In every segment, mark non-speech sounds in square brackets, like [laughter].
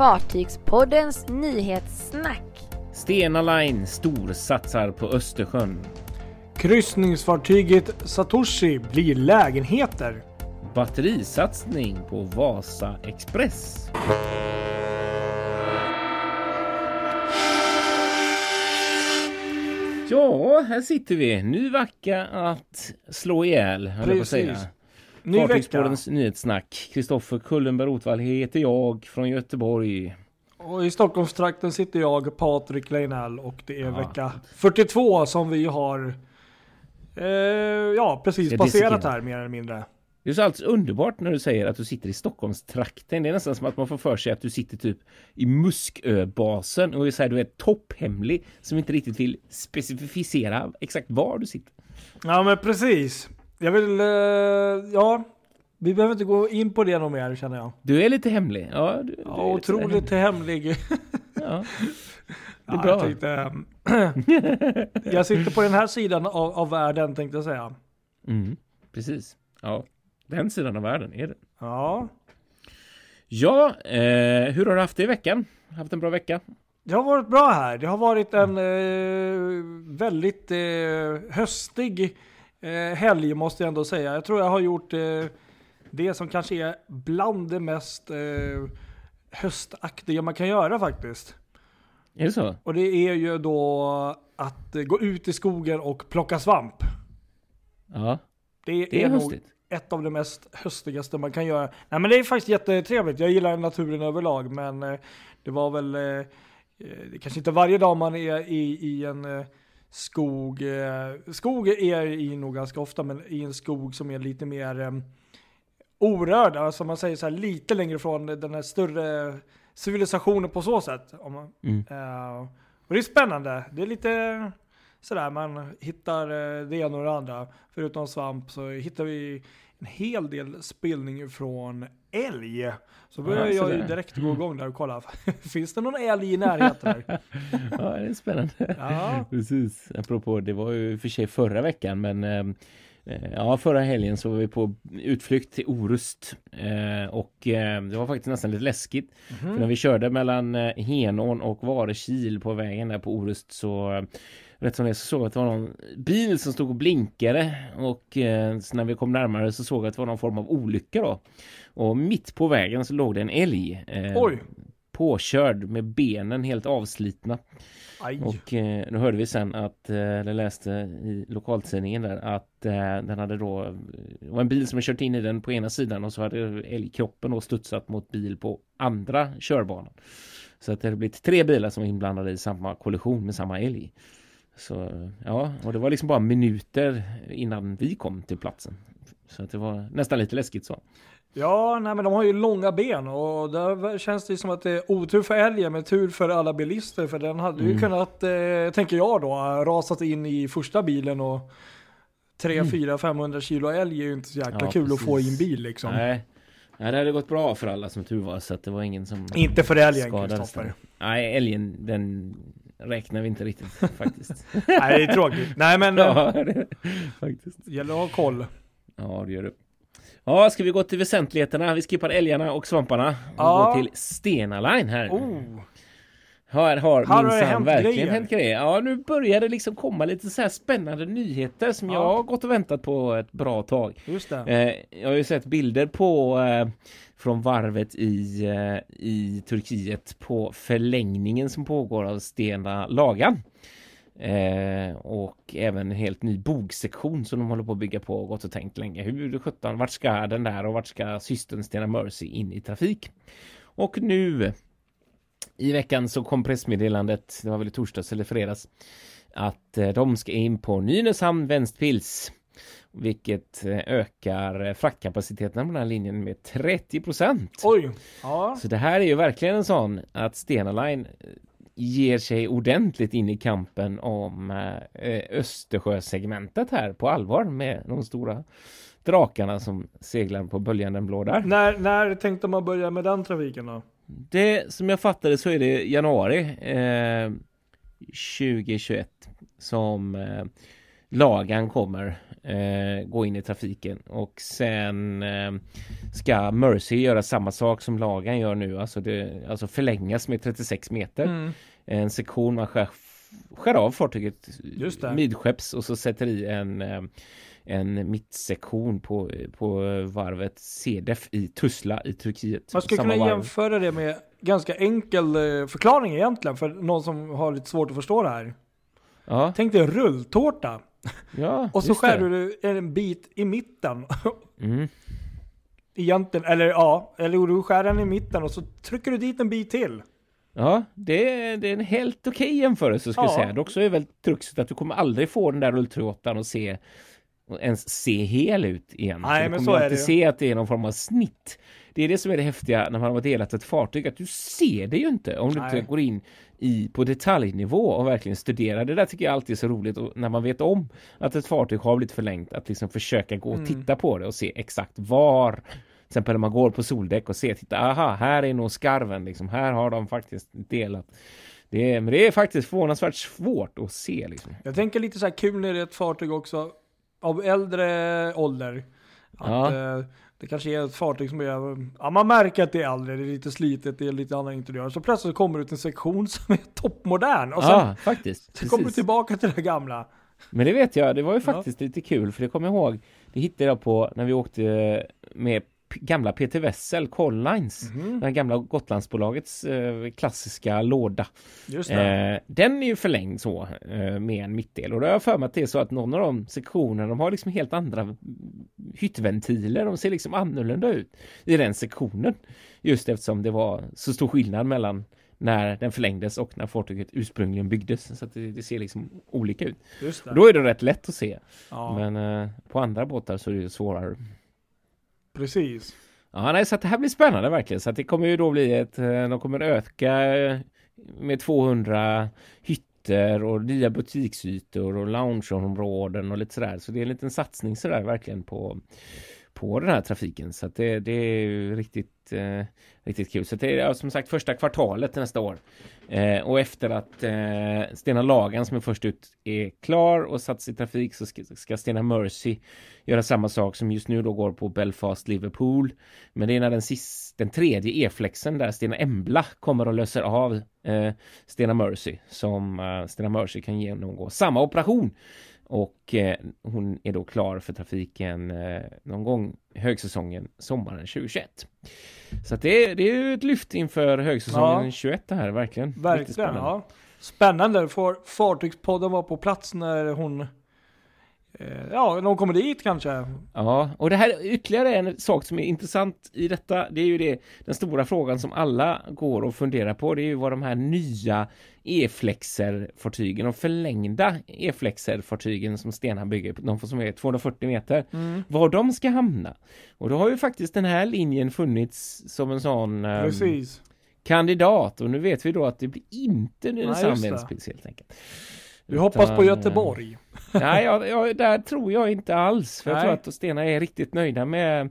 Fartygspoddens nyhetssnack. Stena Line storsatsar på Östersjön. Kryssningsfartyget Satoshi blir lägenheter. Batterisatsning på Vasa Express. Ja, här sitter vi. Ny vecka att slå ihjäl, höll jag på att säga. Ny vecka. Fartygspoddens nyhetssnack. Kristoffer Kullenberg Rotvall heter jag från Göteborg. Och i Stockholmstrakten sitter jag, Patrik Leinell och det är Ja. vecka 42 som vi har eh, ja, precis passerat här mer eller mindre. Det är så alldeles underbart när du säger att du sitter i Stockholmstrakten. Det är nästan som att man får för sig att du sitter typ i Musköbasen och är så här, du är topphemlig som inte riktigt vill specificera exakt var du sitter. Ja men precis. Jag vill, eh, ja, vi behöver inte gå in på det något mer känner jag. Du är lite hemlig. Ja, du, du Ja, sådär otroligt hemlig. hemlig. [laughs] Ja. Det är Ja, bra. Jag, tänkte, eh, [clears throat] jag sitter på den här sidan av, av världen tänkte jag säga. Mm, precis. Ja, den sidan av världen är det. Ja, Ja, eh, hur har du haft det i veckan? Haft en bra vecka? det har varit bra här. Det har varit en eh, väldigt eh, höstig eh, helg måste jag ändå säga. Jag tror jag har gjort eh, det som kanske är bland det mest eh, höstaktiga man kan göra faktiskt. Är det så? Och det är ju då att eh, gå ut i skogen och plocka svamp. Ja, Det, det är nog höstigt. ett av de mest höstigaste man kan göra. Nej men det är faktiskt jättetrevligt. Jag gillar naturen överlag men eh, det var väl eh, det är kanske inte varje dag man är i, i en skog. Eh, skog är jag i nog ganska ofta men i en skog som är lite mer eh, orörd. Alltså man säger så här lite längre från den här större civilisationen på så sätt. Om man, Mm. Eh, och det är spännande. Det är lite sådär, man hittar det ena och det andra. Förutom svamp så hittar vi en hel del spillning från älg. Så börjar Ja, jag ju direkt gå igång där och kolla. [laughs] Finns det någon älg i närheten? Här? [laughs] ja, det är spännande. Ja. Precis, apropå det var ju för sig förra veckan men eh, eh, Ja, förra helgen så var vi på utflykt till Orust eh, och eh, det var faktiskt nästan lite läskigt. För när vi körde mellan Henån och Varekil på vägen där på Orust så rätt som det så såg jag att det var någon bil som stod och blinkade och eh, när vi kom närmare så såg jag att det var någon form av olycka då. Och mitt på vägen så låg det en älg. Eh, Oj. Påkörd med benen helt avslitna. Aj. Och eh, nu hörde vi sen att, eh, eller läste i lokaltidningen där, att eh, den hade då, det var en bil som hade kört in i den på ena sidan och så hade älgkroppen då studsat mot bil på andra körbanan. Så att det hade blivit tre bilar som var inblandade i samma kollision med samma älg. Så ja, och det var liksom bara minuter innan vi kom till platsen. Så att det var nästan lite läskigt så. Ja, nej men de har ju långa ben och där känns det som att det är otur för älgen men tur för alla bilister för den hade ju Mm. kunnat, eh, tänker jag då, rasat in i första bilen och 3, 4, 500 kilo älg är ju inte så jäkla Mm. Ja, kul att få i en precis. bil liksom. Nej. Nej, det hade gått bra för alla som tur var så att det var ingen som Inte för älgen Kristoffer. Nej, älgen den räknar vi inte riktigt [laughs] faktiskt. Nej, det är tråkigt. Nej men eh, ja, det, faktiskt. det gäller att ha koll. Ja, det gör du. Ja, ska vi gå till väsentligheterna? Vi skippar älgarna och svamparna. Och Ja. går till Stena Line här. Oh, Här har Här minsann hänt verkligen grejer. hänt grejer. Ja, nu börjar det liksom komma lite så här spännande nyheter som Ja. jag har gått och väntat på ett bra tag. just det. Eh, jag har ju sett bilder på eh, från varvet i, eh, i Turkiet på förlängningen som pågår av Stena Lagan. Eh, och även en helt ny bogsektion som de håller på att bygga på och gått och tänkt länge. Hur sjutton, vart ska den där och vart ska systern Stena Mercy in i trafik? Och nu i veckan så kom pressmeddelandet, det var väl i torsdags eller fredags, att eh, de ska in på Nynäshamn Ventspils. Vilket eh, ökar fraktkapaciteten på den här linjen med 30 procent. Oj, ja. Så det här är ju verkligen en sån att Stena Line eh, ger sig ordentligt in i kampen om eh, Östersjösegmentet här på allvar med de stora drakarna som seglar på böljande blå där. När, när tänkte man börja med den trafiken då? Det som jag fattade så är det januari eh, 2021 som eh, Lagan kommer eh, gå in i trafiken och sen eh, ska Mercy göra samma sak som Lagan gör nu, alltså, det, alltså förlängas med 36 meter. Mm. En sektion man skär, skär av fartyget midskepps och så sätter i en eh, en mittsektion på, på varvet CDF i Tuzla i Turkiet. Man skulle kunna varv. jämföra det med ganska enkel eh, förklaring egentligen för någon som har lite svårt att förstå det här. Ja, Tänk dig rulltårta ja [laughs] och så skär du en bit i mitten. [laughs] Mm. Egentligen, eller ja, eller du skär den i mitten och så trycker du dit en bit till. Ja, det är, det är en helt okej jämförelse ska jag Ja. säga. Dock så är väl truxet att du kommer aldrig få den där rulltårtan att se och ens se hel ut igen. Nej, du men så är alltid det se att det är någon form av snitt. Det är det som är det häftiga när man har delat ett fartyg, att du ser det ju inte om du Nej. inte går in i, på detaljnivå och verkligen studerar. Det där tycker jag alltid är så roligt och när man vet om att ett fartyg har blivit förlängt, att liksom försöka gå och Mm. titta på det och se exakt var exempel när man går på soldäck och ser, titta, aha, här är nog skarven, liksom, här har de faktiskt delat. Det är, men det är faktiskt förvånansvärt svårt att se liksom. Jag tänker lite så här kul när det är ett fartyg också av äldre ålder. Att, Ja. eh, det kanske är ett fartyg som är, ja man märker att det är äldre, det är lite slitet, det är lite annan interiör. Så plötsligt kommer det ut en sektion som är toppmodern och sen, Ja, faktiskt. sen kommer du tillbaka till det gamla. Men det vet jag, det var ju Ja. faktiskt lite kul för det kommer jag ihåg. Det hittade jag på när vi åkte med gamla Peter Wessel, Collines. Mhm. Den gamla Gotlandsbolagets eh, klassiska låda. Just det. Eh, den är ju förlängd så eh, med en mittdel och då har jag för mig att det är så att någon av de sektionerna de har liksom helt andra hyttventiler. De ser liksom annorlunda ut i den sektionen. Just eftersom det var så stor skillnad mellan när den förlängdes och när fartyget ursprungligen byggdes. Så det, det ser liksom olika ut. Just det. Då är det rätt lätt att se. ja, Men eh, på andra båtar så är det svårare precis. Ja, nej, så att det här blir spännande verkligen. Så att det kommer ju då bli ett, eh, de kommer öka eh, med 200 hytter och nya butiksytor och loungeområden och lite sådär. Så det är en liten satsning sådär verkligen på på den här trafiken så att det, det är ju riktigt eh, riktigt kul. Så det är som sagt första kvartalet nästa år. Eh, och efter att eh, Stena Lagan som är först ut är klar och satts i trafik så ska, ska Stena Mercy göra samma sak som just nu då går på Belfast Liverpool. Men det är när den, sist, den tredje E-flexen där Stena Embla kommer och löser av eh, Stena Mercy som eh, Stena Mercy kan genomgå samma operation. Och eh, hon är då klar för trafiken eh, någon gång högsäsongen sommaren 2021. Så att det, är- det är ett lyft inför högsäsongen Ja. 21 det här verkligen. Verkligen. spännande. Ja. Spännande. Får Fartygspodden vara på plats när hon, eh, ja, när hon kommer dit kanske. Ja, och det här är ytterligare en sak som är intressant i detta. Det är ju det, den stora frågan som alla går och funderar på. Det är ju vad de här nya E-flexer-fartygen, de förlängda E-flexer-fartygen som Stena bygger, de som är 240 meter, var de ska hamna. Och då har ju faktiskt den här linjen funnits som en sån Precis. kandidat och nu vet vi då att det blir inte Nynäshamn. Ventspils helt enkelt. Vi hoppas på Utan, eh, Göteborg. [laughs] Nej, jag, jag, där tror jag inte alls. För jag tror att Stena är riktigt nöjda med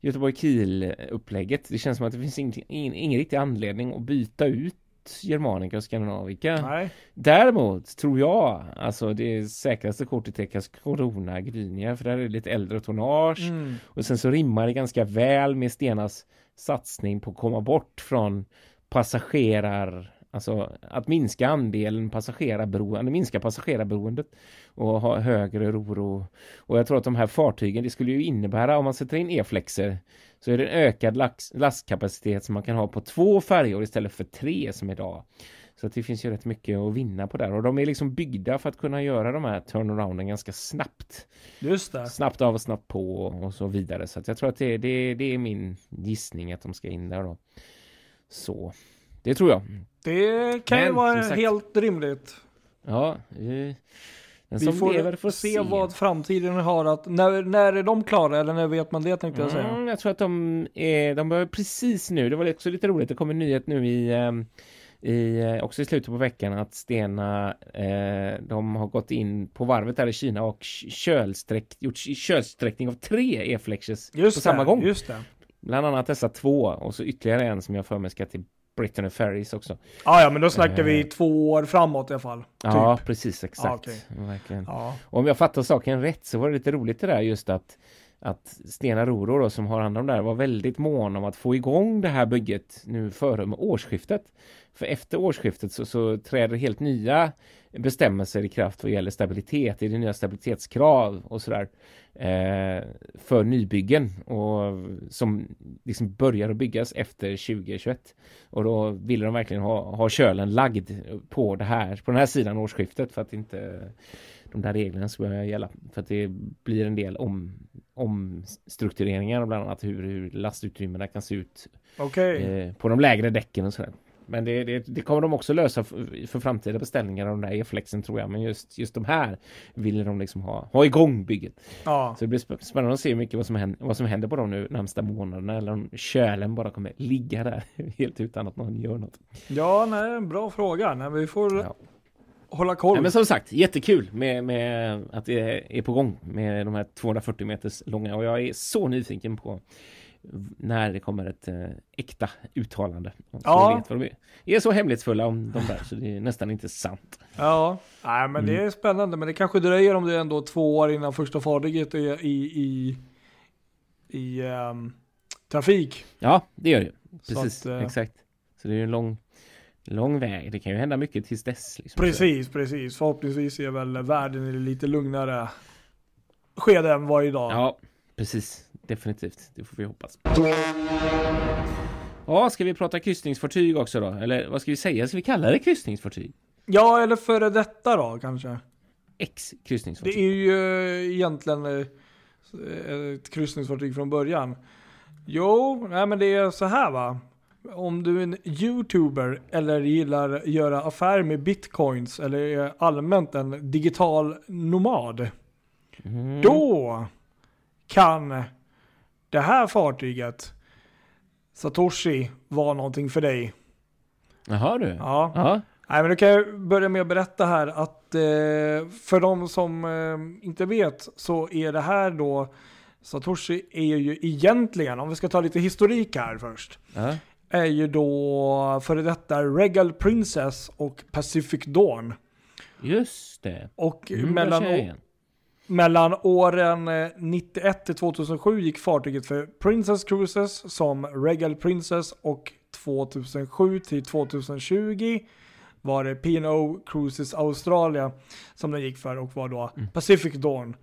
Göteborg-Kiel-upplägget. Det känns som att det finns ingen, ingen, ingen riktig anledning att byta ut Germanica och Skandinavika. Nej. Däremot tror jag, alltså det säkraste kortet är Karlskrona Gdynia, för där är det lite äldre tonnage. Mm. Och sen så rimmar det ganska väl med Stenas satsning på att komma bort från passagerar Alltså att minska andelen passagerarberoende, minska passagerarberoendet och ha högre roro. Och jag tror att de här fartygen, det skulle ju innebära om man sätter in e-flexer så är det en ökad lax, lastkapacitet som man kan ha på två färjor istället för tre som idag. Så att det finns ju rätt mycket att vinna på där och de är liksom byggda för att kunna göra de här turnarounden ganska snabbt. Just det. Snabbt av och snabbt på och så vidare. Så att jag tror att det, det, det är min gissning att de ska in där då. Så, det tror jag. Det kan ju Men, vara som sagt, helt rimligt. Ja, eh, den Vi som får, lever får se, vad framtiden har att, när, när är de klara eller när vet man det tänkte jag säga. Mm, jag tror att de är, de börjar precis nu, det var också lite roligt, det kom en nyhet nu i, ehm, i eh, också i slutet på veckan att Stena, eh, de har gått in på varvet där i Kina och kölsträck, gjort kölsträckning av tre e-flexes på samma det, gång. just det. Bland annat dessa två och så ytterligare en som jag för mig ska till Brittany Ferries också. Ah, ja, men då snackar vi Eh. två år framåt i alla fall. Ja, Typ. precis exakt. Okej. Verkligen. Ja. Om jag fattar saken rätt så var det lite roligt det där just att att Stena Roro då, som har hand om det här var väldigt mån om att få igång det här bygget nu före årsskiftet. För efter årsskiftet så, så träder helt nya bestämmelser i kraft vad gäller stabilitet. Det är det nya stabilitetskrav och sådär eh, för nybyggen och som liksom börjar att byggas efter 2021. Och då ville de verkligen ha, ha kölen lagd på det här, på den här sidan årsskiftet för att inte de där reglerna ska börja gälla. För att det blir en del om, omstruktureringar bland annat hur, hur lastutrymmena kan se ut Okej. eh, på de lägre däcken och sådär. Men det, det, det kommer de också lösa för, för framtida beställningar av de där E-flexen tror jag. Men just, just de här vill de liksom ha, ha igång bygget. Ja. Så det blir sp- spännande att se mycket vad som händer, vad som händer på de nu närmsta månaderna. Eller om kölen bara kommer ligga där [laughs] helt utan att någon gör något. ja, nej, bra fråga. Nej, vi får Ja. hålla koll. Nej, men som sagt, jättekul med, med att det är på gång med de här 240 meters långa och jag är så nyfiken på när det kommer ett eh, äkta uttalande. Så Ja. vet vad de är. är så hemlighetsfulla om de där så det är nästan inte sant. Ja, nej, men det Mm. är spännande. Men det kanske dröjer om det är ändå två år innan första fartyget är i, i, i ehm, trafik. Ja, det gör det. Så Precis, att, eh, exakt. Så det är en lång, lång väg. Det kan ju hända mycket tills dess. Liksom. Precis, precis. Förhoppningsvis är väl världen i det lite lugnare skede än vad idag. Ja, precis. Definitivt. Det får vi hoppas. Ja, ska vi prata kryssningsfartyg också då? Eller vad ska vi säga? Ska vi kalla det kryssningsfartyg? Ja, eller före detta då kanske. X Det kryssningsfartyg. är ju eh, egentligen eh, ett kryssningsfartyg från början. Jo, nej men det är så här va. Om du är en youtuber eller gillar att göra affärer med bitcoins eller är allmänt en digital nomad. Mm. Då kan det här fartyget Satoshi vara någonting för dig. Jaha du. Ja. Ja. Nej, men då kan jag börja med att berätta här att eh, för de som eh, inte vet så är det här då Satoshi är ju egentligen, om vi ska ta lite historik här först, ja. är ju då före detta Regal Princess och Pacific Dawn. Just det. Och Mm, mellan, känner jag å- igen. Mellan åren eh, 91 till 2007 gick fartyget för Princess Cruises som Regal Princess och 2007 till 2020 var det P&O Cruises Australia som den gick för och var då Pacific Dawn.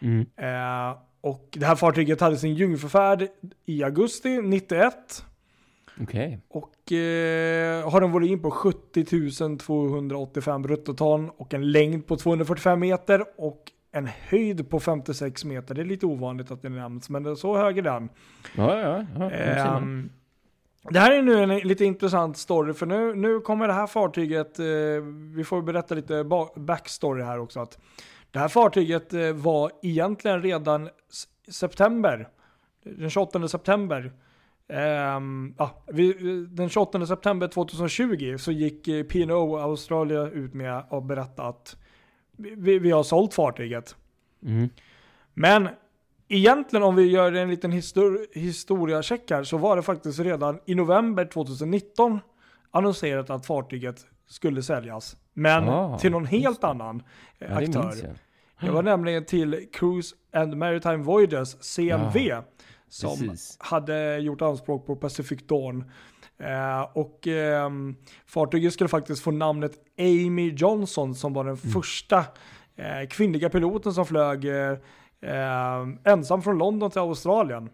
Mm. Eh, och det här fartyget hade sin jungfrufärd i augusti 91 Okej. och eh, har en volym på 70 285 bruttoton och en längd på 245 meter och en höjd på 56 meter. Det är lite ovanligt att det nämns, men det är så hög är den. Ja, ja, ja. Ehm, det här är nu en lite intressant story, för nu, nu kommer det här fartyget, eh, vi får berätta lite ba- backstory här också. Att det här fartyget eh, var egentligen redan september, den 28 september. Ehm, ja, vi, den 28 september 2020 så gick eh, P&O Australia ut med att berätta att vi, vi har sålt fartyget. Mm. Men egentligen om vi gör en liten histor historiacheck här så var det faktiskt redan i november 2019 annonserat att fartyget skulle säljas. Men Ah, till någon helt det. annan eh, Ja, det aktör. jag. Det var nämligen till Cruise and Maritime Voyages, CMV, som Precis. hade gjort anspråk på Pacific Dawn. Eh, och ehm, fartyget skulle faktiskt få namnet Amy Johnson som var den Mm. första eh, kvinnliga piloten som flög eh, eh, ensam från London till Australien.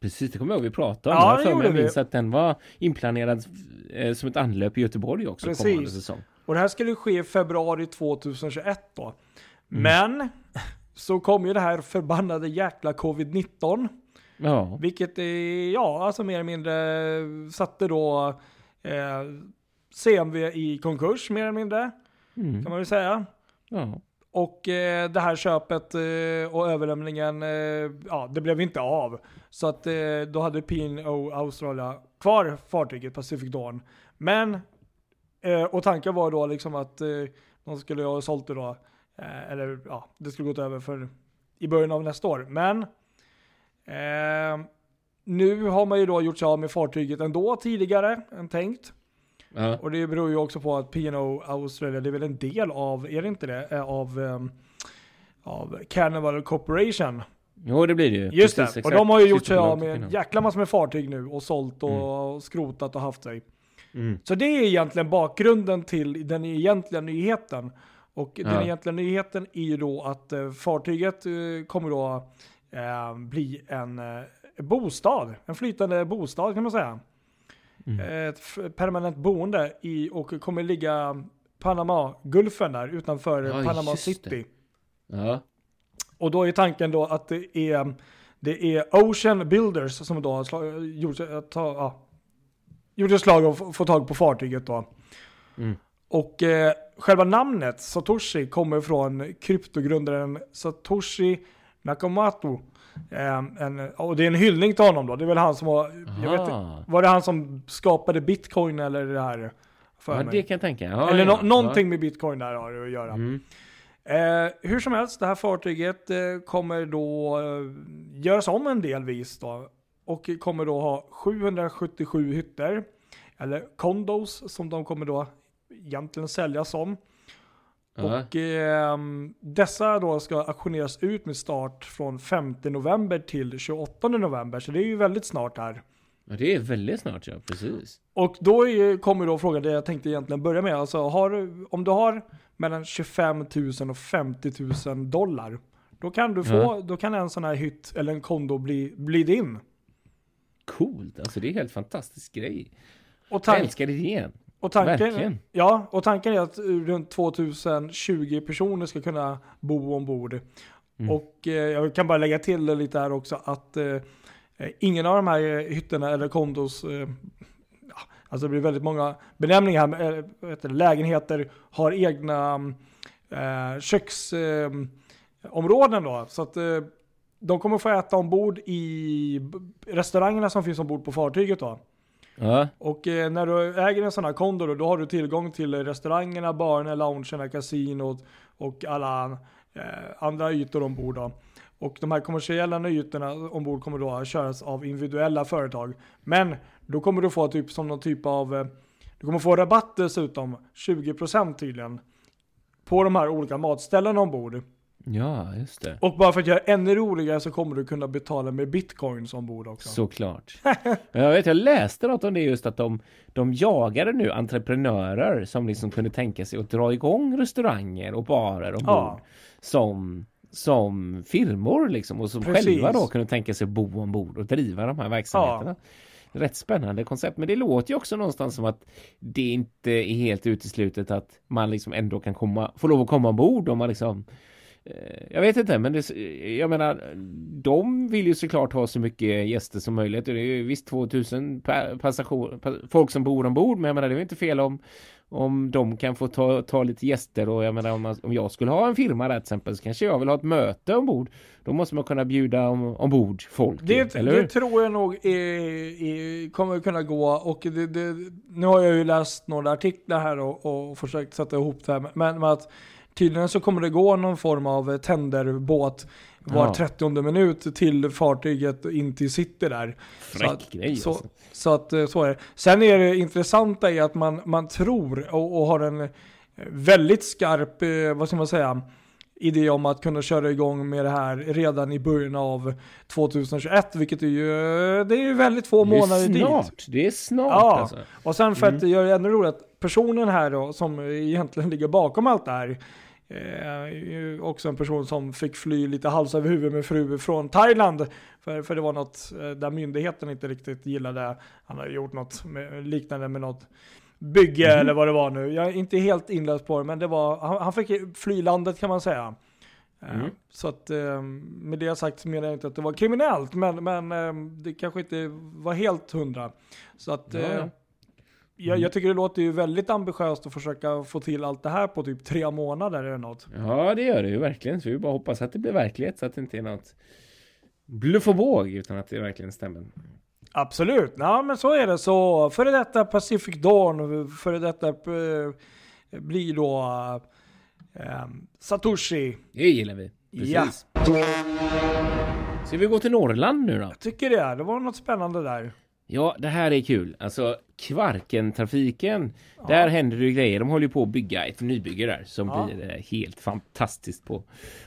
Precis, det kommer jag ihåg vi pratade om. Ja, jag för mig minns att den var inplanerad eh, som ett anlöp i Göteborg också Precis. kommande säsong. Och det här skulle ske i februari 2021 då. Mm. Men så kom ju det här förbannade jäkla covid-19. Ja, Vilket ja, alltså mer eller mindre satte då eh, CMV i konkurs mer eller mindre. mm. Kan man väl säga. ja. Och eh, det här köpet eh, och överlämningen, eh, ja det blev inte av. Så att eh, då hade P&O Australia kvar fartyget Pacific Dawn. Men, eh, och tanken var då liksom att eh, de skulle ha sålt det då, eller ja, det skulle gått över för i början av nästa år. Men eh, nu har man ju då gjort sig av med fartyget ändå tidigare än tänkt. Ja. Och det beror ju också på att P&O Australia, det är väl en del av, är det inte det, Eh, av, ehm, av Carnival Corporation. Jo, det blir det ju. Just Precis, det, och de har ju gjort sig av med en jäkla massa med fartyg nu och sålt och skrotat och haft sig. Mm. Så det är egentligen bakgrunden till den egentliga nyheten. Och den Ja. egentliga nyheten är ju då att eh, fartyget eh, kommer då eh, bli en eh, bostad, en flytande bostad kan man säga. Mm. Ett f- permanent boende i och kommer ligga Panama-gulfen där utanför Ja, Panama. City. Ja. Och då är tanken då att det är, det är Ocean Builders som då har slag, gjort, att ta, ja, gjort ett slag och få tag på fartyget då. Mm. Och eh, själva namnet Satoshi kommer från kryptogrundaren Satoshi Nakamoto. Eh, en, och det är en hyllning till honom då. Det är väl han som var, jag vet, var det han som skapade bitcoin eller det här? För Ja, mig? det kan jag tänka. Ja, eller ja, nå- någonting med bitcoin där har det att göra. Ja. Mm. Eh, hur som helst, det här fartyget eh, kommer då eh, göras om en delvis då. Och kommer då ha 777 hytter. Eller condos som de kommer då egentligen säljas som. Och ehm, dessa då ska auktioneras ut med start från 5 november till 28 november. Så det är ju väldigt snart här. ja, det är väldigt snart ja, precis. Och då är, kommer då frågan, det jag tänkte egentligen börja med. Alltså har, om du har mellan 25 000 och 50 000 dollar. Då kan du få, Ja. då kan en sån här hytt eller en kondo bli, bli din. Coolt, alltså det är en helt fantastisk grej. Och, Jag älskar idén. Och, tanken, verkligen. ja, och tanken är att runt 2020 personer ska kunna bo ombord. Mm. Och eh, jag kan bara lägga till lite här också att eh, ingen av de här eh, hytterna eller kondos, eh, ja, alltså det blir väldigt många benämningar här, eh, heter det, lägenheter har egna eh, köksområden områden då. Så att de kommer få äta ombord i restaurangerna som finns ombord på fartyget då. Ja, Och eh, när du äger en sån här kondo då, då har du tillgång till restaurangerna, barerna, loungerna, kasinot och alla eh, andra ytor ombord då. Och de här kommersiella ytorna ombord kommer då att köras av individuella företag. Men då kommer du få typ som någon typ av, eh, du kommer få rabatt dessutom, 20% tydligen. På de här olika matställena ombord ja just det. Och bara för att göra det ännu roligare så kommer du kunna betala med bitcoins ombord också. Såklart. Men [laughs] jag vet, jag läste något om det just att de, de jagade nu entreprenörer som liksom kunde tänka sig att dra igång restauranger och barer ombord. Ja. Som, som firmor liksom och som Precis. själva då kunde tänka sig att bo ombord och driva de här verksamheterna. Rätt spännande koncept, men det låter ju också någonstans som att det inte är helt uteslutet att man liksom ändå kan komma, få lov att komma ombord om man liksom jag vet inte, men det, jag menar, de vill ju såklart ha så mycket gäster som möjligt. Och det är ju visst 2000 pa- passagor, pa, folk som bor ombord, men jag menar det är ju inte fel om om de kan få ta, ta lite gäster och jag menar om, man, om jag skulle ha en firma där till exempel så kanske jag vill ha ett möte ombord. Då måste man kunna bjuda om, ombord folk. Det, eller det tror jag nog är, är, kommer kunna gå. Och det, det, nu har jag ju läst några artiklar här och, och försökt sätta ihop det här. Men, men att tydligen så kommer det gå någon form av tenderbåt var Ja. 30 minut till fartyget in till city där. Fräck att- grej så, alltså. så att eh, så är det. Sen är det intressanta i att man, man tror och, och har en väldigt skarp, eh, vad ska man säga, idé om att kunna köra igång med det här redan i början av 2021, vilket är ju, det är ju väldigt få Det är månader dit. snart. Det är snart Ja. alltså. Och sen för att göra det ännu roligare, personen här då, som egentligen ligger bakom allt det här, eh, också en person som fick fly lite hals över huvud med fru från Thailand. För, för det var något eh, där myndigheten inte riktigt gillade. Han hade gjort något med, liknande med något bygge Mhm. eller vad det var nu. Jag är inte helt inläst på det, men det var, han, han fick fly landet kan man säga. Eh, Mm. Så att eh, med det sagt så menar jag inte att det var kriminellt, men, men det kanske inte var helt hundra. Så att Ja, ja. Jag, jag tycker det låter ju väldigt ambitiöst att försöka få till allt det här på typ tre månader eller något. Ja, det gör det ju verkligen. Så vi bara hoppas att det blir verklighet så att det inte är något bluff och båg utan att det verkligen stämmer. Absolut, ja men så är det. Så före detta Pacific Dawn, före detta eh, blir då eh, Satoshi. Det gillar vi. Precis. Ja. Ska vi gå till Norrland nu då? Jag tycker det, det var något spännande där. Ja, det här är kul. Alltså Kvarkentrafiken, ja. där händer det grejer. De håller ju på att bygga ett nybygge där som ja. blir eh, helt fantastiskt på,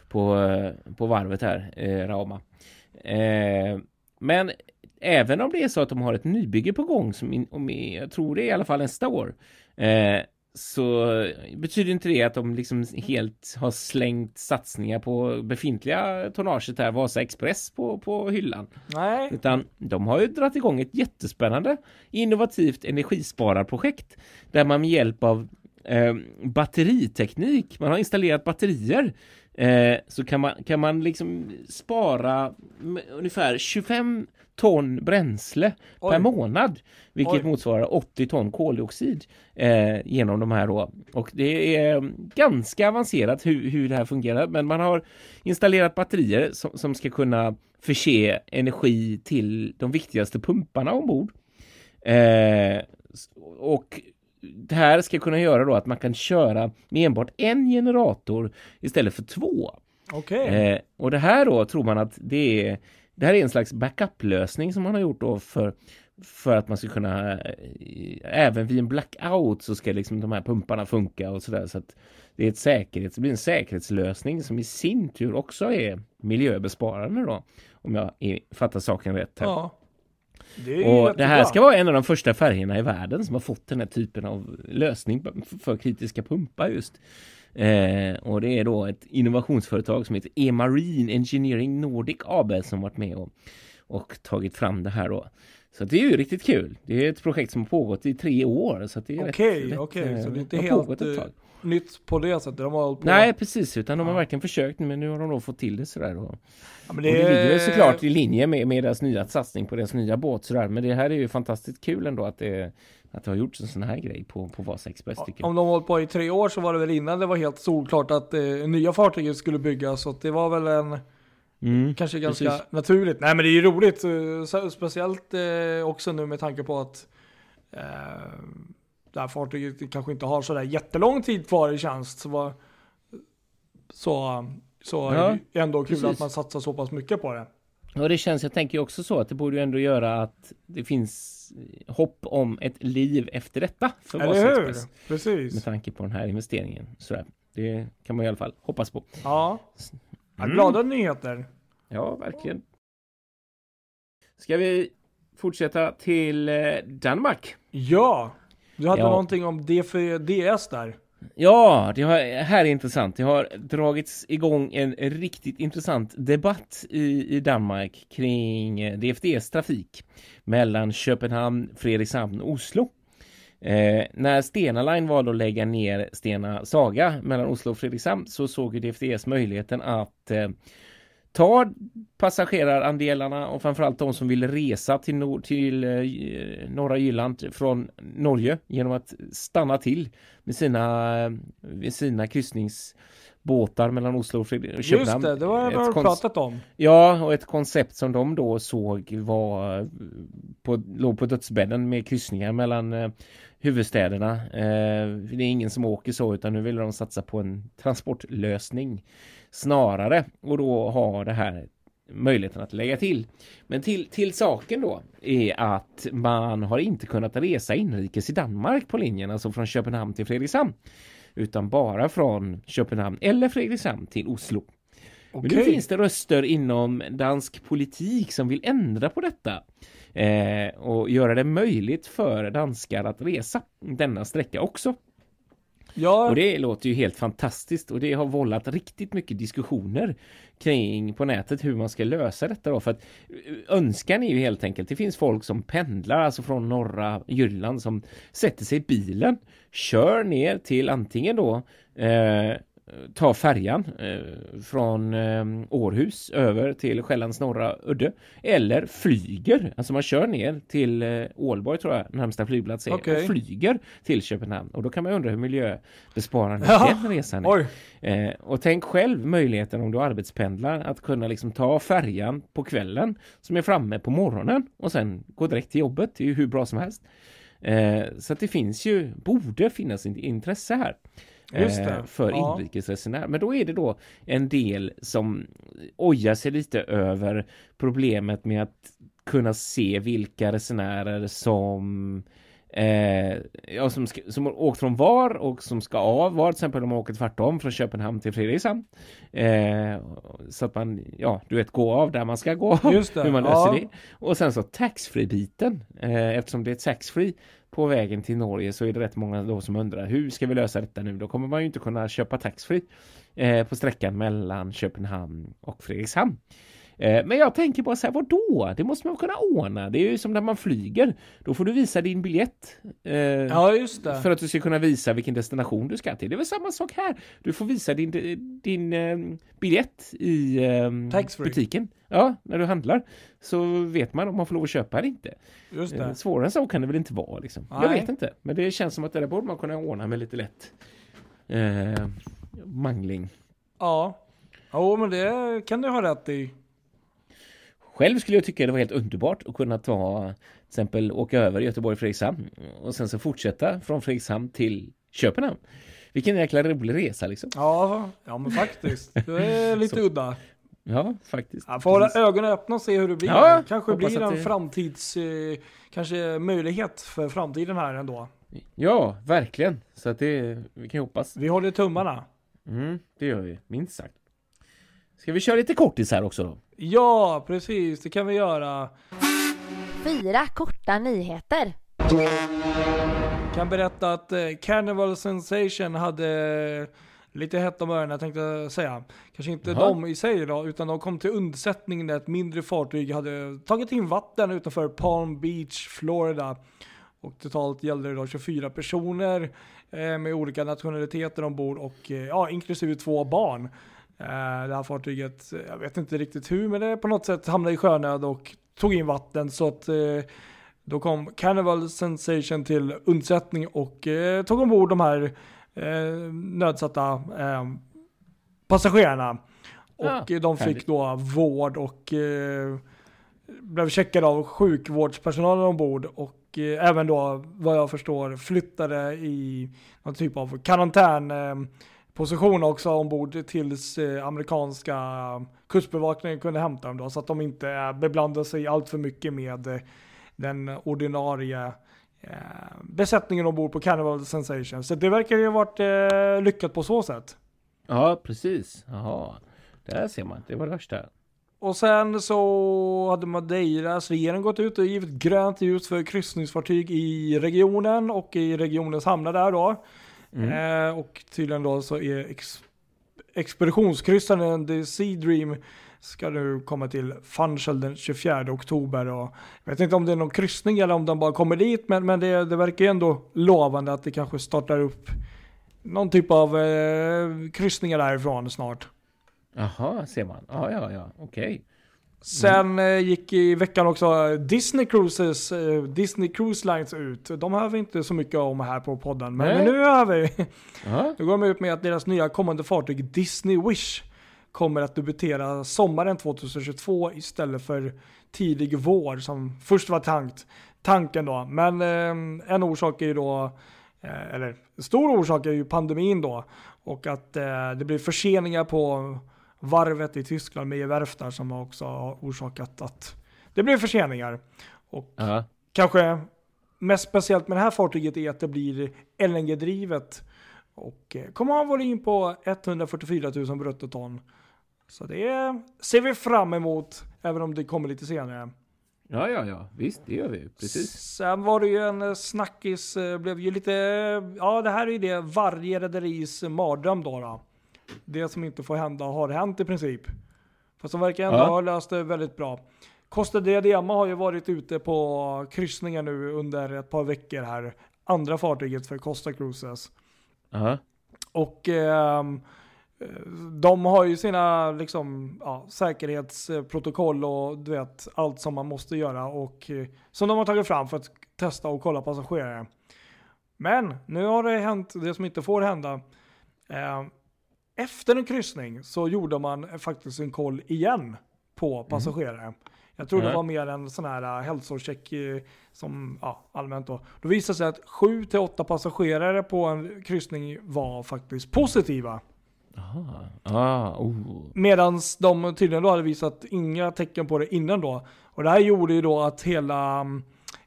på, eh, på varvet här, eh, Rauma. Eh, men även om det är så att de har ett nybygge på gång, som in, om jag tror det är i alla fall nästa år, eh, så betyder inte det att de liksom helt har slängt satsningar på befintliga tonnaget här, Vasa Express på, på hyllan. Nej. Utan de har ju dragit igång ett jättespännande innovativt energispararprojekt där man med hjälp av eh, batteriteknik, man har installerat batterier eh, så kan man, kan man liksom spara ungefär 25 ton bränsle Oj. per månad. Vilket Oj. motsvarar 80 ton koldioxid eh, genom de här då. Och det är ganska avancerat hur, hur det här fungerar. Men man har installerat batterier som, som ska kunna förse energi till de viktigaste pumparna ombord. Eh, och det här ska kunna göra då att man kan köra med enbart en generator istället för två. Okay. Eh, och det här då tror man att det är det här är en slags backup-lösning som man har gjort då för, för att man ska kunna eh, även vid en blackout så ska liksom de här pumparna funka och sådär så att det är ett säkerhets, det blir en säkerhetslösning som i sin tur också är miljöbesparande då om jag fattar saken rätt här. Ja. Det och det här ska vara en av de första färgerna i världen som har fått den här typen av lösning för kritiska pumpar just. Eh, och det är då ett innovationsföretag som heter E-Marine Engineering Nordic AB som varit med och, och tagit fram det här då. Så det är ju riktigt kul. Det är ett projekt som har pågått i tre år. Okej, okej. Okay, så det är inte helt eh, nytt på det sättet? De har på... Nej, precis. Utan de har verkligen försökt men nu har de då fått till det sådär. Och, ja, det... och det ligger såklart i linje med, med deras nya satsning på deras nya båt sådär. Men det här är ju fantastiskt kul ändå att det att det har gjorts en sån här grej på, på Vasa Express tycker Om de har hållit på i tre år så var det väl innan det var helt solklart att eh, nya fartyget skulle byggas. Så det var väl en mm, kanske ganska precis. naturligt. Nej men det är ju roligt. Eh, speciellt eh, också nu med tanke på att eh, det här fartyget kanske inte har sådär jättelång tid kvar i tjänst. Så, så, så ja, är det ändå kul precis. att man satsar så pass mycket på det. Och det känns, jag tänker också så att det borde ju ändå göra att det finns hopp om ett liv efter detta för Eller hur? Precis. Med tanke på den här investeringen. Så det kan man i alla fall hoppas på. Ja. Mm. Glada nyheter. Ja, verkligen. Ska vi fortsätta till eh, Danmark? Ja, du hade ja. någonting om DS där. Ja, det har, här är intressant. Det har dragits igång en riktigt intressant debatt i, i Danmark kring eh, DFDs trafik mellan Köpenhamn, Fredrikshamn och Oslo. Eh, när Stena Line valde att lägga ner Stena Saga mellan Oslo och Fredrikshamn så såg ju DFDS möjligheten att eh, ta passagerarandelarna och framförallt de som vill resa till, nor till eh, norra Jylland från Norge genom att stanna till med sina, med sina kryssningsbåtar mellan Oslo och Köpenhamn. Just det, det var det pratat om. Ja, och ett koncept som de då såg var på, låg på dödsbädden med kryssningar mellan eh, huvudstäderna. Eh, det är ingen som åker så utan nu vill de satsa på en transportlösning snarare och då har det här möjligheten att lägga till. Men till, till saken då är att man har inte kunnat resa inrikes i Danmark på linjen, alltså från Köpenhamn till Fredrikshamn, utan bara från Köpenhamn eller Fredrikshamn till Oslo. Okay. Men nu finns det röster inom dansk politik som vill ändra på detta eh, och göra det möjligt för danskar att resa denna sträcka också. Ja. Och det låter ju helt fantastiskt och det har vållat riktigt mycket diskussioner kring på nätet hur man ska lösa detta då. För att eh, önskan är ju helt enkelt, det finns folk som pendlar alltså från norra Jylland som sätter sig i bilen, kör ner till antingen då eh, ta färjan eh, från eh, Århus över till Själlands norra udde eller flyger, alltså man kör ner till eh, Ålborg tror jag närmsta flygplats är okay. och flyger till Köpenhamn och då kan man undra hur miljöbesparande ja. den resan är. Eh, och tänk själv möjligheten om du arbetspendlar att kunna liksom ta färjan på kvällen som är framme på morgonen och sen gå direkt till jobbet, det är ju hur bra som helst. Eh, så att det finns ju, borde finnas intresse här. Eh, för ja. inrikesresenär. Men då är det då en del som ojar sig lite över problemet med att kunna se vilka resenärer som Eh, ja, som, ska, som åkt från VAR och som ska av VAR, till exempel man åker tvärtom från Köpenhamn till Fredrikshamn. Eh, så att man, ja, du vet, gå av där man ska gå av. Just det, [laughs] hur man löser ja. det. Och sen så taxfree-biten. Eh, eftersom det är taxfree på vägen till Norge så är det rätt många då som undrar hur ska vi lösa detta nu? Då kommer man ju inte kunna köpa taxfree eh, på sträckan mellan Köpenhamn och Fredrikshamn. Eh, Men jag tänker bara så här, vadå? Det måste man kunna ordna. Det är ju som när man flyger. Då får du visa din biljett. eh, Ja, just det. För att du ska kunna visa vilken destination du ska till. Det är väl samma sak här. Du får visa din, din eh, biljett i eh, butiken. Ja, när du handlar. Så vet man om man får lov att köpa eller inte. Just Eh, det. Svårare än så kan det väl inte vara liksom. Jag Nej. vet inte. Men det känns som att det där borde man kunna ordna med lite lätt eh, mangling. Ja. Jo, men det kan du ha rätt i. Själv skulle jag tycka det var helt underbart att kunna ta till exempel åka över Göteborg-Fredrikshamn och sen så fortsätta från Fredrikshamn till Köpenhamn. Vilken jäkla rolig resa liksom. Ja, ja men faktiskt. Det är [laughs] lite udda. Ja, faktiskt. Jag får hålla ögonen öppna och se hur det blir. Ja, kanske blir en det- framtids... Eh, kanske möjlighet för framtiden här ändå. Ja, verkligen. Så att det, vi kan ju hoppas. Vi håller tummarna. Mm, det gör vi, minst sagt. Ska vi köra lite kortis här också då? Ja, precis. Det kan vi göra. Fyra korta nyheter. Kan berätta att eh, Carnival Sensation hade lite hett om öronen tänkte jag säga. Kanske inte Jaha. de i sig då, utan de kom till undsättning när ett mindre fartyg hade tagit in vatten utanför Palm Beach, Florida. Och totalt gällde det då 24 personer eh, med olika nationaliteter ombord och eh, ja, inklusive två barn. Eh, det här fartyget, eh, jag vet inte riktigt hur, men det på något sätt hamnade i sjönöd och tog in vatten så att eh, då kom Carnival Sensation till undsättning och eh, tog ombord de här eh, nödsatta eh, passagerarna. Och Ja, eh, de fick härligt. då vård och eh, blev checkade av sjukvårdspersonalen ombord och eh, även då vad jag förstår flyttade i någon typ av karantän eh, position också ombord tills eh, amerikanska kustbevakningen kunde hämta dem då så att de inte eh, beblandade sig allt för mycket med eh, den ordinarie besättningen ombord på Carnival Sensation. Så det verkar ju ha varit lyckat på så sätt. Ja, precis. Jaha. Där ser man. Det var det värsta. Och sen så hade Madeiras regering gått ut och givit grönt ljus för kryssningsfartyg i regionen och i regionens hamnar där då. Mm. Eh, och tydligen då så är ex expeditionskryssaren The Sea Dream ska nu komma till Funchal den 24 oktober. Och jag vet inte om det är någon kryssning eller om de bara kommer dit, men, men det, det verkar ju ändå lovande att det kanske startar upp någon typ av eh, kryssningar därifrån snart. Jaha, ser man. Ja, ja, ja. Okej. Sen eh, gick i veckan också Disney Cruises, eh, Disney Cruise Lines ut. De hör vi inte så mycket om här på podden, men, men nu hör vi. Nu går de ut med att deras nya kommande fartyg Disney Wish kommer att debutera sommaren 2022 istället för tidig vår som först var tankt, tanken då. Men eh, en orsak är ju då, eh, eller stor orsak är ju pandemin då och att eh, det blir förseningar på varvet i Tyskland med verftar som också har orsakat att det blir förseningar. Och Ja. kanske mest speciellt med det här fartyget är att det blir LNG-drivet och eh, kommer ha en volym på 144 000 bruttoton. Så det ser vi fram emot, även om det kommer lite senare. ja, ja, ja. Visst, det gör vi. Precis. Sen var det ju en eh, snackis, eh, blev ju lite, ja det här är ju det varje rederis mardröm då, då. Det som inte får hända har hänt i princip. Fast de verkar ändå Ja. ha löst det väldigt bra. Costa Diadema har ju varit ute på kryssningar nu under ett par veckor här. Andra fartyget för Costa Cruises. Ja. Och eh, de har ju sina liksom, ja, säkerhetsprotokoll och du vet allt som man måste göra och eh, som de har tagit fram för att testa och kolla passagerare. Men nu har det hänt det som inte får hända. Ehm, efter en kryssning så gjorde man faktiskt en koll igen på passagerare. Jag tror det Ja. var mer en sån här uh, hälsocheck eh, som ja, allmänt då. Då visade det sig att 7 till 8 passagerare på en kryssning var faktiskt positiva. Aha. Ah, oh. Medan de tydligen då hade visat inga tecken på det innan då. Och det här gjorde ju då att hela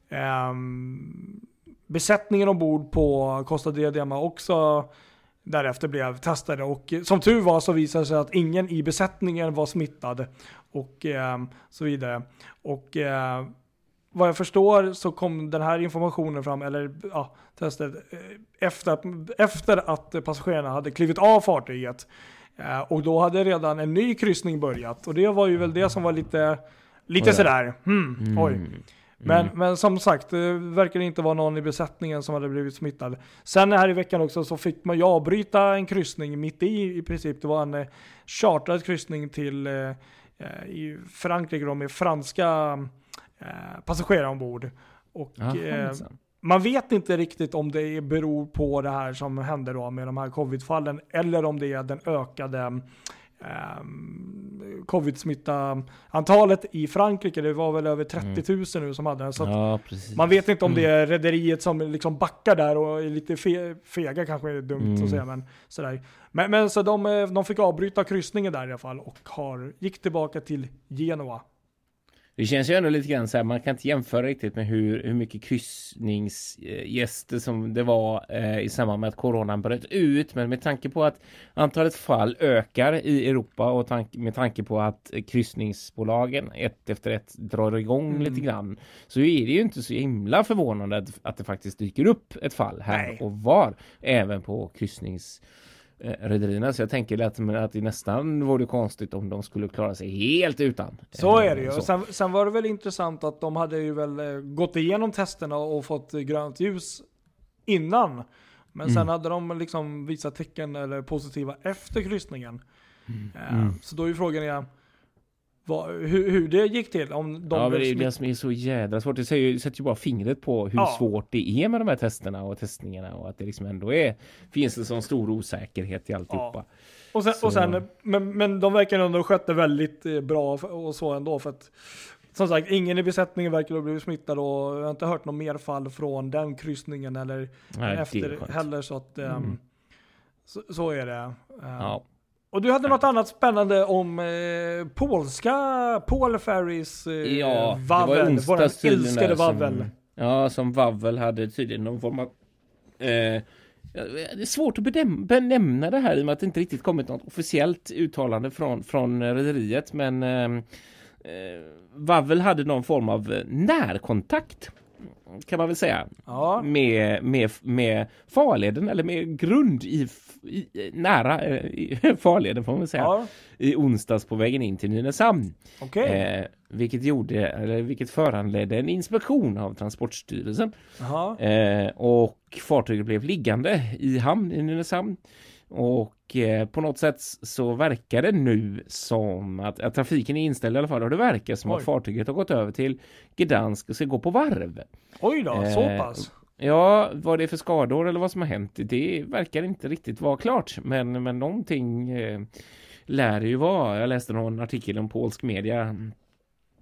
ehm, besättningen ombord på Costa Diadema också därefter blev testade och som tur var så visade det sig att ingen i besättningen var smittad och eh, så vidare. Och eh, vad jag förstår så kom den här informationen fram, eller ja, testet, eh, efter, efter att passagerarna hade klivit av fartyget. Eh, och då hade redan en ny kryssning börjat och det var ju väl det som var lite, lite Oj. sådär, hmm, Mm. oj. Men, men som sagt, det verkar inte vara någon i besättningen som hade blivit smittad. Sen här i veckan också så fick man ju avbryta en kryssning mitt i i princip. Det var en eh, chartrad kryssning till eh, eh, i Frankrike då, med franska eh, passagerare ombord. Och Jaha, eh, minsann. man vet inte riktigt om det beror på det här som hände då med de här covid-fallen eller om det är den ökade um, covid-smitta-antalet i Frankrike. Det var väl över 30 000 nu som hade den. Så Ja, man vet inte om det är rederiet som liksom backar där och är lite fe fega kanske är dumt Mm. att säga. Men, sådär. men, men så de, eh, de fick avbryta kryssningen där i alla fall och har, gick tillbaka till Genua. Det känns ju ändå lite grann så här, man kan inte jämföra riktigt med hur, hur mycket kryssningsgäster som det var eh, i samband med att coronan bröt ut. Men med tanke på att antalet fall ökar i Europa och tank, med tanke på att kryssningsbolagen ett efter ett drar igång Mm. lite grann så är det ju inte så himla förvånande att, att det faktiskt dyker upp ett fall här Nej. och var även på kryssnings rederierna. Så jag tänker att, att det nästan vore konstigt om de skulle klara sig helt utan. Så Eh, är det ju. så. Sen, sen var det väl intressant att de hade ju väl eh, gått igenom testerna och fått eh, grönt ljus innan. Men sen Mm. hade de liksom visat tecken eller positiva efter kryssningen. Eh, Mm. Så då är ju frågan är vad, hur, hur det gick till. Om de ja, men det är ju det som är så jädra svårt. Det sätter ju, sätter ju bara fingret på hur Ja. svårt det är med de här testerna och testningarna och att det liksom ändå är finns en sån stor osäkerhet i alltihopa. Och sen, Så- och sen, men, men de verkar ändå skötte väldigt eh, bra och så ändå. För att, som sagt, ingen i besättningen verkar ha blivit smittad och jag har inte hört något mer fall från den kryssningen eller Nej, det efter heller. Så, att, ehm, Mm. så, så är det. Ehm, Ja. Och du hade något annat spännande om eh, polska Paul Ferrys eh, Ja, Vavel, tydligen älskade där som- Vavel. Ja, som Vavel hade tydligen någon form av eh, det är svårt att bedäm- benämna det här i och med att det inte riktigt kommit något officiellt uttalande från, från rederiet. Men eh, eh, Vavel hade någon form av eh, närkontakt kan man väl säga Ja, med, med, med farleden eller med grund i, i nära eh, i [laughs] farleden får man väl säga ja i onsdags på vägen in till Nynäshamn. okej. Eh, vilket gjorde, eller vilket föranledde en inspektion av Transportstyrelsen. Eh, och fartyget blev liggande i hamn i Nynäshamn. Och eh, på något sätt så verkar det nu som att, att trafiken är inställd i alla fall. Och det verkar som Oj. att fartyget har gått över till Gdansk och ska gå på varv. Oj då, så Eh, pass. Ja, vad det är för skador eller vad som har hänt, det verkar inte riktigt vara klart. Men, men någonting eh, lär det ju vara. Jag läste någon artikel om polsk media.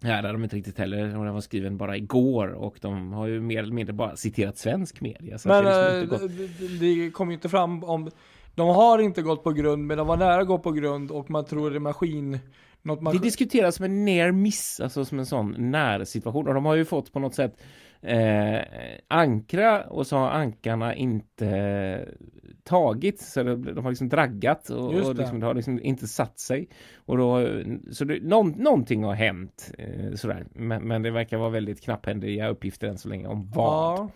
Ja, där de inte riktigt heller, den var skriven bara igår och de har ju mer eller mindre bara citerat svensk media. Så Men det eh, liksom det, det, det kom ju inte fram om... De har inte gått på grund, men de var nära att gå på grund och man tror det är maskin... Något Det maskin... diskuteras som en near miss, alltså som en sån närsituation. Och de har ju fått på något sätt eh, ankra och så har ankarna inte tagit. Så de, har liksom draggat och, och det. liksom, det har liksom inte satt sig. Och då, så det, någon, någonting har hänt eh, sådär. Men, men det verkar vara väldigt knapphändiga uppgifter än så länge om vad. Ja.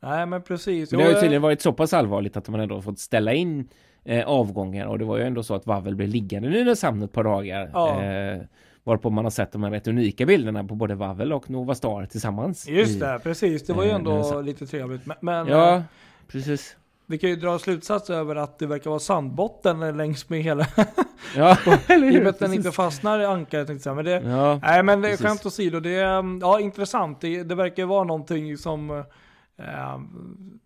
Nej men precis. Men det har ju Jo, tydligen varit så pass allvarligt att man ändå fått ställa in eh, avgångar och det var ju ändå så att Vavel blev liggande i Nynäshamn ett par dagar. Ja. Eh, varpå man har sett de här rätt unika bilderna på både Vavel och Nova Star tillsammans. Just i- det, precis. Det var ju eh, ändå Nynäshamn. lite trevligt. Men, men eh, Ja, precis. vi kan ju dra slutsats över att det verkar vara sandbotten längs med hela... [laughs] Ja, eller [laughs] I och hur? med att den inte fastnar i ankaret. tänkte jag säga. Men det, Ja, Nej men det är skämt åsido, det är ja, intressant. Det, det verkar vara någonting som, eh,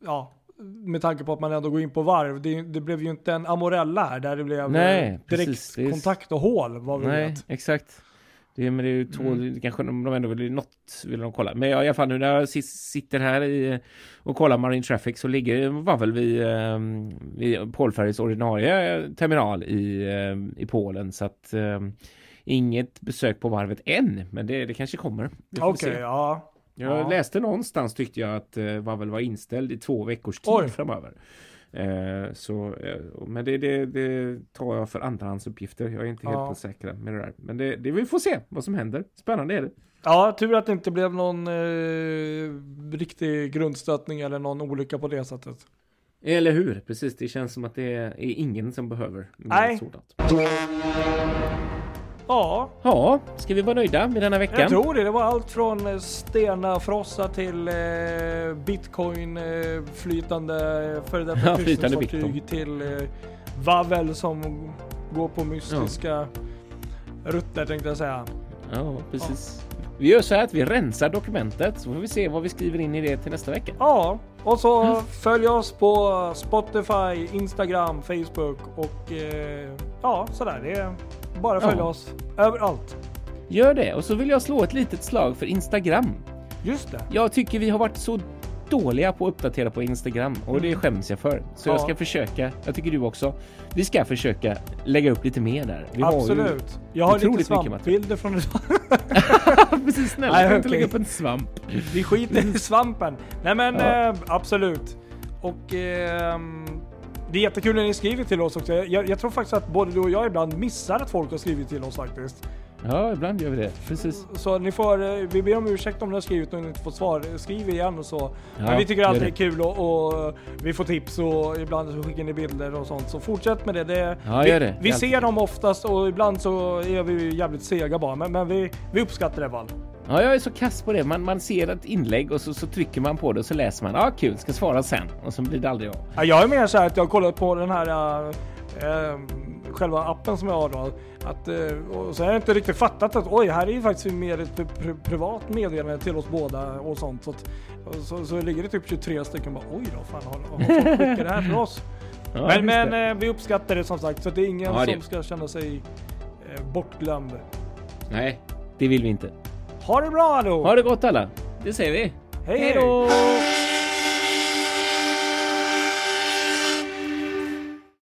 ja, med tanke på att man ändå går in på varv. Det, det blev ju inte en amorella här där det blev Nej, eh, direkt precis. Det är- kontakt och hål vad vi nej, vet. exakt. Det, men det är ju två, Mm. kanske de, de ändå vill något vill de kolla. Men ja, i alla fall nu när jag si- sitter här i, och kollar Marine Traffic så ligger Vavel vid, eh, vid Polfärjs ordinarie terminal i, eh, i Polen. Så att eh, inget besök på varvet än, men det, det kanske kommer. Okej, se. ja. Jag Ja. läste någonstans tyckte jag att eh, Vavel var inställd i två veckors tid Oj. framöver. Eh, så, eh, men det, det, det tar jag för andrahandsuppgifter. Jag är inte Ja. helt säker med det där. Men det, det vi får se vad som händer. Spännande är det. Ja, tur att det inte blev någon eh, riktig grundstötning eller någon olycka på det sättet. Eller hur? Precis, det känns som att det är ingen som behöver Nej. sådant. Ja, Ja, ska vi vara nöjda med denna veckan? jag tror det. Det var allt från eh, Stena Frossa till eh, Bitcoin eh, flytande före detta [laughs] Ja, flytande kryssningsfartyg till eh, Vavel som går på mystiska rutter tänkte jag säga. Ja, precis. Vi gör så här att vi rensar dokumentet så får vi se vad vi skriver in i det till nästa vecka. Ja, och så följ oss på Spotify, Instagram, Facebook och eh, ja, sådär. Det bara följa Ja. oss överallt. Gör det och så vill jag slå ett litet slag för Instagram. Just det. Jag tycker vi har varit så dåliga på att uppdatera på Instagram och det skäms jag för. Så jag Mm. Ja. ska försöka. Jag tycker du också. Vi ska försöka lägga upp lite mer där. Vi Har Absolut. Jag har lite svampbilder från ju... [laughs] Precis snälla, Nej, kan inte lägga upp en svamp? Vi skiter i [laughs] svampen. Nej men Ja. eh, absolut. Och ehm, det är jättekul när ni skriver till oss också. Jag, jag, tror faktiskt att både du och jag ibland missar att folk har skrivit till oss faktiskt. Ja, ibland gör vi det. Precis. Så ni får, eh, vi ber om ursäkt om ni har skrivit och ni inte fått svar. Skriv igen och så. Ja, Men vi tycker alltid det är kul och, och vi får tips och ibland så skickar ni bilder och sånt. Så fortsätt med det. det Ja, vi det. vi ser dem oftast och ibland så är vi jävligt sega bara. Men, men vi, vi uppskattar det väl. Ja, jag är så kass på det. Man, man ser ett inlägg och så, så trycker man på det och så läser man. Ja, ah, kul, ska svara sen. Och så blir det aldrig av. Ja, jag är mer så här att jag har kollat på den här äh, själva appen som jag har då. Att, äh, och så har jag inte riktigt fattat att oj, här är ju faktiskt mer ett pri- pri- privat meddelande till oss båda och sånt. Så, att, så, så ligger det typ 23 stycken bara oj då, fan har, har folk skickat det här för oss? [laughs] Ja, men men vi uppskattar det som sagt så det är ingen Ja, det- som ska känna sig bortglömd. Nej, det vill vi inte. Ha det bra allihop! Ha det gott alla. Det säger vi. hej! Hej då!